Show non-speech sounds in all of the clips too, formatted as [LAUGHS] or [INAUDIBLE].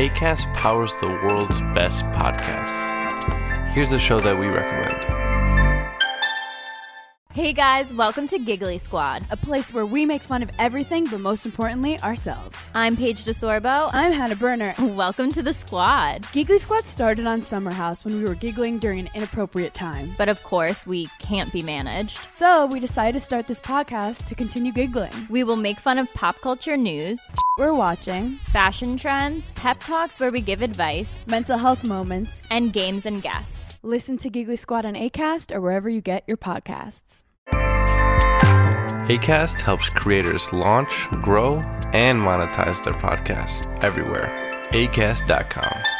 ACAST powers the world's best podcasts. Here's a show that we recommend. Hey guys, welcome to Giggly Squad. a place where we make fun of everything, but most importantly, ourselves. I'm Paige DeSorbo. I'm Hannah Berner. [LAUGHS] Welcome to the squad. Giggly Squad started on Summer House when we were giggling during an inappropriate time. But of course, we can't be managed. So we decided to start this podcast to continue giggling. We will make fun of pop culture news, We're watching fashion trends, pep talks where we give advice, mental health moments. and games and guests. Listen to Giggly Squad on ACAST or wherever you get your podcasts. ACAST helps creators launch, grow, and monetize their podcasts everywhere. ACAST.com.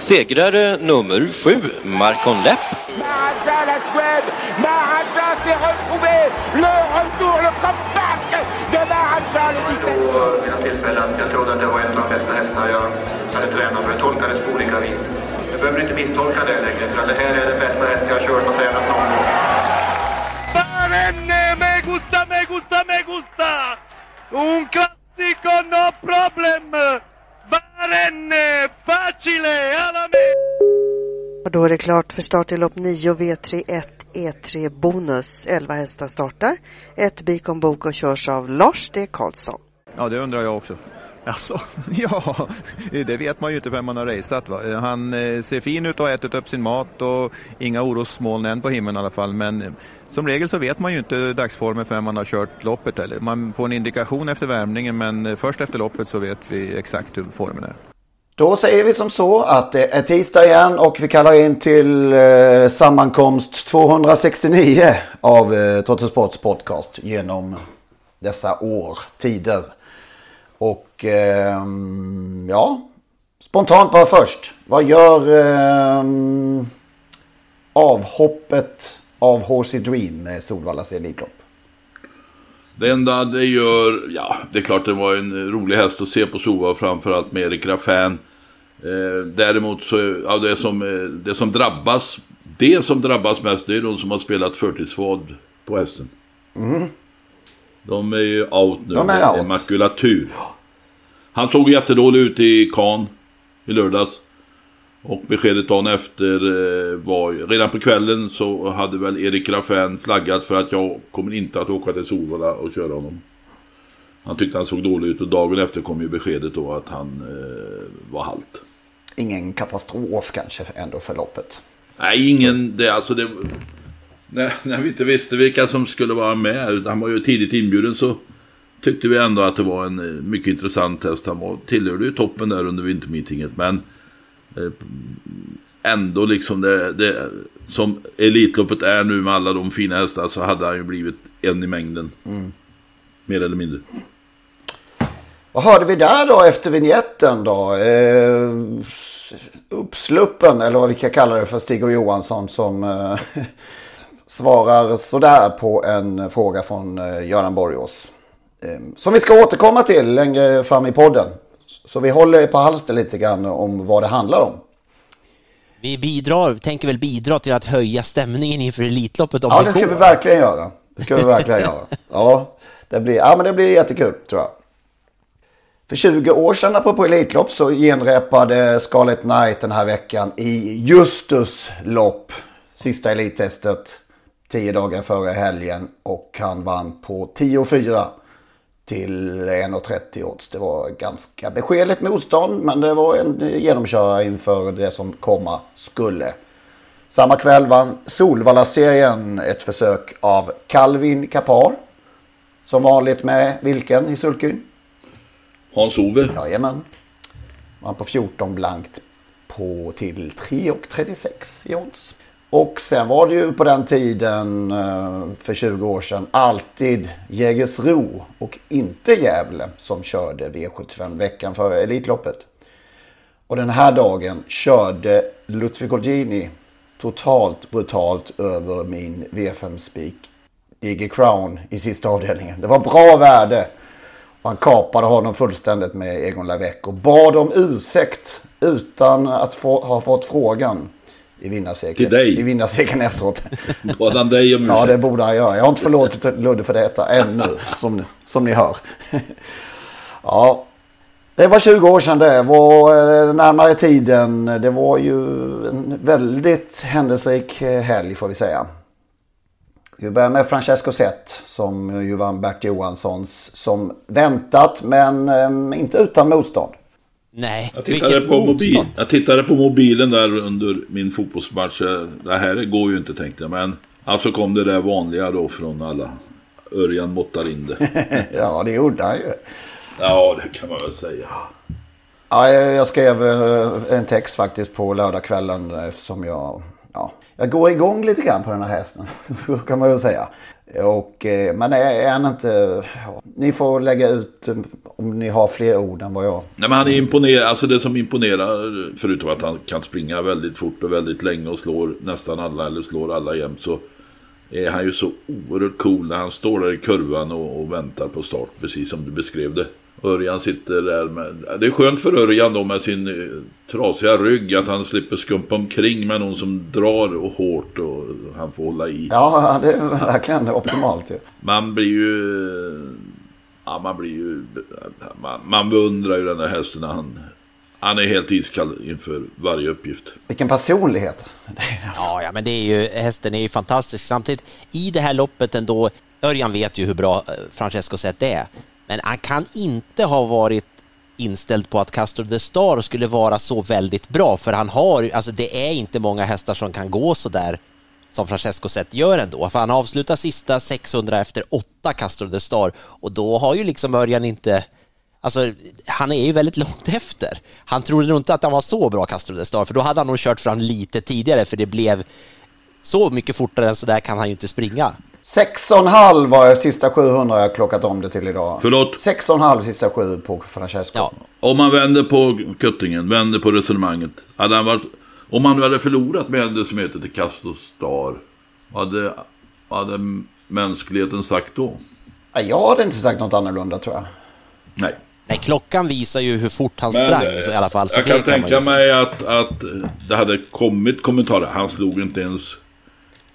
Segrare nummer sju, Marcon Lepp. Maharaja la Suède, Maharaja s'est retrouvé, le retour, le comeback de Maharaja le 17 vid något tillfälle jag trodde att det var en av de bästa hästar jag hade tränat för. Jag tolkade det på olika vis. Du behöver inte misstolka det längre för att det här är den bästa häst jag har kört och tränat någon gång. Barenne, me gusta, me gusta, me gusta! Un classico, no problem! Barenne, facile, alla! Och då är det klart för start i lopp 9 V31 E3 Bonus. 11 hästar startar. Ett Bikon Bok och körs av Lars D. Karlsson. Ja, det undrar jag också. Alltså, [LAUGHS] ja, det vet man ju inte vem man har raceat. Va? Han eh, ser fin ut och har ätit upp sin mat och inga orosmoln än på himlen i alla fall. Men eh, som regel så vet man ju inte dagsformen förrän man har kört loppet. Eller. Man får en indikation efter värmningen men eh, först efter loppet så vet vi exakt hur formen är. Då säger vi som så att det är tisdag igen och vi kallar in till eh, sammankomst 269 av eh, Trottosports podcast genom dessa år, tider. Och eh, ja, spontant bara först. Vad gör eh, avhoppet av Horsey Dream med Solvallas Elitlopp? Det enda det gör, ja det är klart det var en rolig häst att se på Sova framförallt med Erik Raffin. Eh, däremot så, ja det som, eh, det som drabbas, det som drabbas mest det är de som har spelat förtidsvad på hästen. Mm. De är ju out nu, De är out. makulatur. Han såg jättedålig ut i Cannes i lördags. Och beskedet dagen efter eh, var, redan på kvällen så hade väl Erik Raffin flaggat för att jag kommer inte att åka till Solvalla och köra honom. Han tyckte han såg dålig ut och dagen efter kom ju beskedet då att han eh, var halt. Ingen katastrof kanske ändå för loppet. Nej, ingen, det alltså det... När, när vi inte visste vilka som skulle vara med, han var ju tidigt inbjuden så tyckte vi ändå att det var en eh, mycket intressant häst. Han var, tillhörde ju toppen där under vintermeetinget, men ändå liksom det, det som Elitloppet är nu med alla de fina hästar så hade han ju blivit en i mängden. Mm. Mer eller mindre. Vad hörde vi där då efter vignetten då? Eh, uppsluppen eller vad vi kan kalla det för Stig och Johansson som eh, [LAUGHS] svarar sådär på en fråga från eh, Göran Borgås. Eh, som vi ska återkomma till längre fram i podden. Så vi håller på halster lite grann om vad det handlar om. Vi bidrar, tänker väl bidra till att höja stämningen inför Elitloppet om Ja, det ska vi verkligen göra. Det ska vi verkligen göra. [LAUGHS] Ja, det blir, ja, men det blir jättekul tror jag. För 20 år sedan apropå Elitlopp så genrepade Scarlet Knight den här veckan i Justus lopp. Sista elittestet. 10 dagar före helgen. Och han vann på 10,4 till 1,30 odds. Det var ganska beskedligt motstånd men det var en genomkörare inför det som komma skulle. Samma kväll vann Solvalla-serien ett försök av Calvin Kapar. Som vanligt med vilken i sulkyn? Hans-Ove. Jajamän. Vann på 14 blankt på till 3,36 i odds. Och sen var det ju på den tiden eh, för 20 år sedan alltid Jägersro och inte Gävle som körde V75 veckan före Elitloppet. Och den här dagen körde Ludvig Olgini totalt brutalt över min V5-spik Digger Crown i sista avdelningen. Det var bra värde. Han kapade honom fullständigt med Egon Lavec och bad om ursäkt utan att få, ha fått frågan i vinnarcirkeln. Till dig? I vinnarcirkeln efteråt. [LAUGHS] Bad han dig om Ja, det borde han göra. Jag har inte förlåtit Ludde för detta ännu, som, som ni hör. [LAUGHS] ja, det var 20 år sedan det. var eh, närmare tiden. Det var ju en väldigt händelserik eh, helg får vi säga. Vi börjar med Francesco Zet som ju vann Bert Johanssons som väntat men eh, inte utan motstånd. Nej, Jag tittade, på mobil, jag tittade på mobilen där under min fotbollsmatch. Det här går ju inte tänkte jag. Men alltså kom det där vanliga då från alla. Örjan måttar in det. [LAUGHS] ja, det gjorde han ju. Ja, det kan man väl säga. Ja, jag skrev eh, en text faktiskt på lördagskvällen eftersom jag, ja, jag går igång lite grann på den här hästen. [LAUGHS] Så kan man väl säga. Och, eh, men är han inte... Ja, ni får lägga ut eh, om ni har fler ord än vad jag... Nej, men han är imponerad. Alltså det som imponerar, förutom att han kan springa väldigt fort och väldigt länge och slår nästan alla eller slår alla jämt så är han ju så oerhört cool när han står där i kurvan och, och väntar på start, precis som du beskrev det. Örjan sitter där med... Det är skönt för Örjan då med sin eh, trasiga rygg att han slipper skumpa omkring med någon som drar och hårt och han får hålla i. Ja, [LAUGHS] det är verkligen optimalt ju. Man blir ju... Ja, man blir ju... Man, man beundrar ju den där hästen när han... Han är helt iskall inför varje uppgift. Vilken personlighet. Ja, ja, men det är ju, hästen är ju fantastisk. Samtidigt, i det här loppet ändå, Örjan vet ju hur bra eh, Francesco Zet är, men han kan inte ha varit inställd på att Castor the Star skulle vara så väldigt bra, för han har, alltså det är inte många hästar som kan gå så där som Francesco Zet gör ändå, för han avslutar sista 600 efter 8 Castor the Star och då har ju liksom Örjan inte Alltså, han är ju väldigt långt efter. Han trodde nog inte att han var så bra Castro de Star, för då hade han nog kört fram lite tidigare, för det blev så mycket fortare än så där kan han ju inte springa. 6,5 var sista 700 jag klockat om det till idag. Förlåt? 6,5 sista 7 på Francesco. Ja. Om man vänder på kuttingen, vänder på resonemanget. Hade han varit, om han nu hade förlorat med en decimeter till Castor Star. Vad hade, hade mänskligheten sagt då? Ja, Jag hade inte sagt något annorlunda tror jag. Nej. Nej, klockan visar ju hur fort han Men, sprang eh, så i alla fall. Så jag kan man tänka mig att, att det hade kommit kommentarer. Han slog inte ens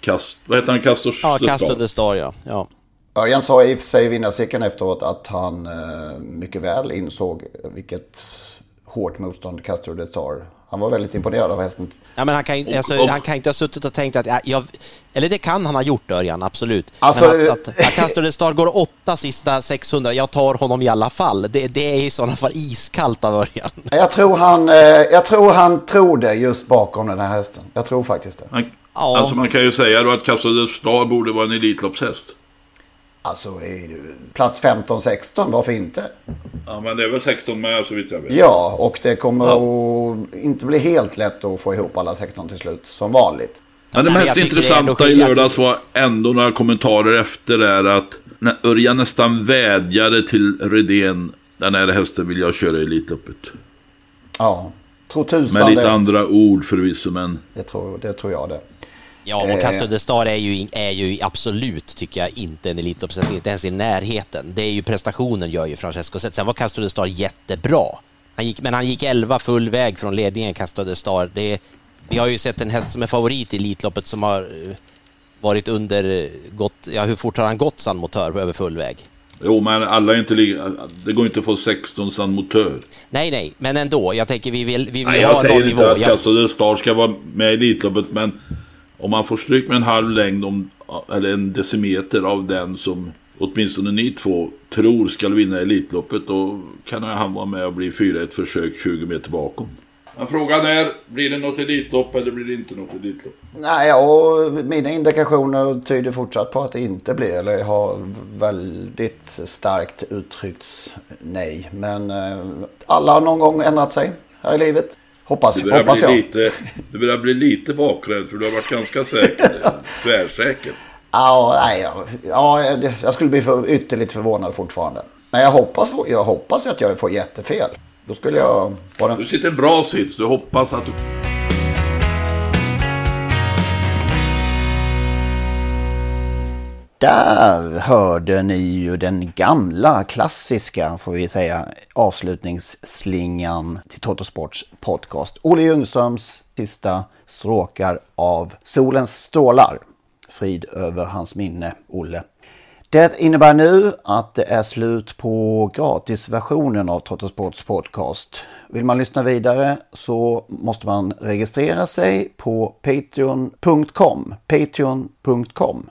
kast... Vad heter han? Castors Ja, the Castro Star. ja. ja. Örjan sa i och för sig i vinnarcirkeln efteråt att han eh, mycket väl insåg vilket hårt motstånd Castro de Star. Han var väldigt imponerad av hästen. Ja, men han kan, ju- alltså, han kan inte ha suttit och tänkt att, ja, jag, eller det kan han ha gjort Örjan, absolut. Alltså, men att, att, att Castro de Star går åtta sista 600, jag tar honom i alla fall. Det, det är i sådana fall iskallt av Örjan. Jag tror, han, eh, jag tror han tror det just bakom den här hästen. Jag tror faktiskt det. Man, Ja. Alltså man kan ju säga då att the Star borde vara en Elitloppshäst. Alltså, det är ju plats 15-16, varför inte? Ja men det är väl 16 med så vitt jag vet. Ja, och det kommer Ja. att inte bli helt lätt att få ihop alla 16 till slut, som vanligt. Men det Nej, mest det intressanta i lördags var ändå några kommentarer efter där att när Örjan nästan vädjade till Redén den här hästen vill jag köra i Elitloppet. Ja, tror tusan Med lite det. andra ord förvisso men Det tror, det tror jag det. Ja, Eh. och Castro de Star är ju, är ju absolut, tycker jag, inte en Elitloppshäst, inte ens i närheten. Det är ju prestationen gör ju Francesco Zet. Sen var Castro de Star jättebra. Han gick, men han gick 11 full väg från ledningen, Castro de Star. Det, vi har ju sett en häst som är favorit i Elitloppet som har eh, varit under, eh, gått, ja hur fort har han gått San Motör över full väg? Jo men alla är inte lika, det går inte att få 16 San Motör. Nej, nej, men ändå. Jag tänker vi vill, vi vill Nej ha jag någon säger nivå. inte att Jag- Castor Star ska vara med i Elitloppet men om man får stryk med en halv längd om, eller en decimeter av den som åtminstone ni två tror ska vinna Elitloppet då kan han vara med och bli fyra ett försök 20 meter bakom. Men frågan är, blir det något Elitlopp eller blir det inte något Elitlopp? Nej, och mina indikationer tyder fortsatt på att det inte blir. Eller har väldigt starkt uttryckts nej. Men eh, alla har någon gång ändrat sig här i livet. Hoppas, Du hoppas jag. lite, du börjar bli lite bakrädd för du har varit ganska säker. tvärsäker. Ja, nej, ja, jag skulle bli för, ytterligt förvånad fortfarande. Men jag hoppas, jag hoppas att jag får jättefel. Då skulle jag vara Du sitter i en bra sits. Du hoppas att du... där hörde ni ju den gamla klassiska, får vi säga, avslutningsslingan till Totosports podcast. Olle Ljungströms sista stråkar av Solens strålar. Frid över hans minne, Olle. Det innebär nu att det är slut på gratisversionen av Trottosports podcast. Vill man lyssna vidare så måste man registrera sig på patreon.com. Patreon.com.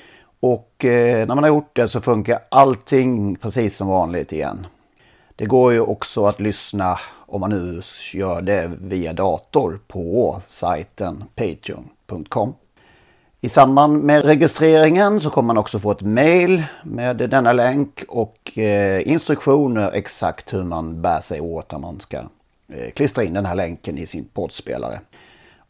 Och eh, när man har gjort det så funkar allting precis som vanligt igen. Det går ju också att lyssna om man nu gör det via dator på sajten patreon.com. I samband med registreringen så kommer man också få ett mail med denna länk och eh, instruktioner exakt hur man bär sig åt när man ska eh, klistra in den här länken i sin poddspelare.